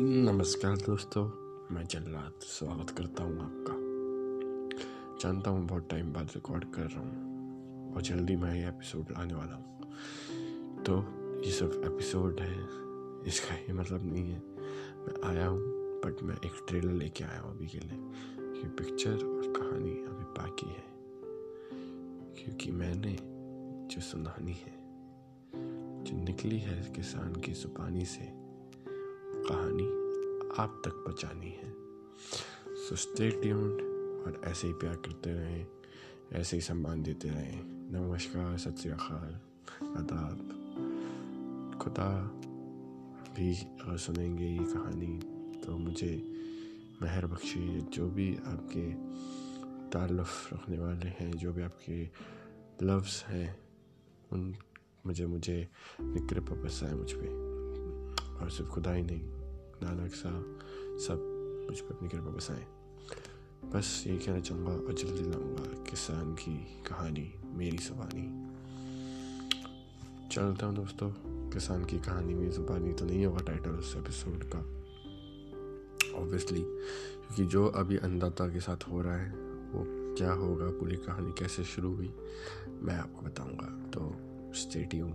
नमस्कार दोस्तों, मैं जल्लाद, स्वागत करता हूँ आपका। जानता हूँ बहुत टाइम बाद रिकॉर्ड कर रहा हूँ और जल्दी मैं ये एपिसोड लाने वाला हूँ। तो ये सब एपिसोड है, इसका ये मतलब नहीं है। मैं आया हूँ बट मैं एक ट्रेलर लेके आया हूँ अभी के लिए ये पिक्चर और कहानी अभी बाकी है। क्योंकि मैंने जो सुनानी है, जो निकली है किसान की जुबानी से कहानी आप तक पहुँचानी है। सो स्टे ट्यून्ड और ऐसे ही प्यार करते रहें, ऐसे ही सम्मान देते रहें। नमस्कार, सत श्रीकाल आदाब। खुदा भी अगर सुनेंगे ये कहानी तो मुझे महर बख्शी। जो भी आपके ताल्लुफ़ रखने वाले हैं, जो भी आपके लव्स हैं, उन मुझे मुझे निकर पर बसाए मुझ पर और सिर्फ़ खुदा ही नहीं नानक साहब, सब मुझ पर अपनी कृपा बसाएँ। बस यही कहना चाहूँगा और जल्दी लाऊँगा किसान की कहानी, मेरी ज़ुबानी। चलता हूँ दोस्तों, किसान की कहानी मेरी ज़ुबानी तो नहीं होगा टाइटल उस एपिसोड का। ऑब्वियसली क्योंकि जो अभी अन्नदाता के साथ हो रहा है, वो क्या होगा, पूरी कहानी कैसे शुरू हुई, मैं आपको बताऊँगा तो स्टे ट्यून्ड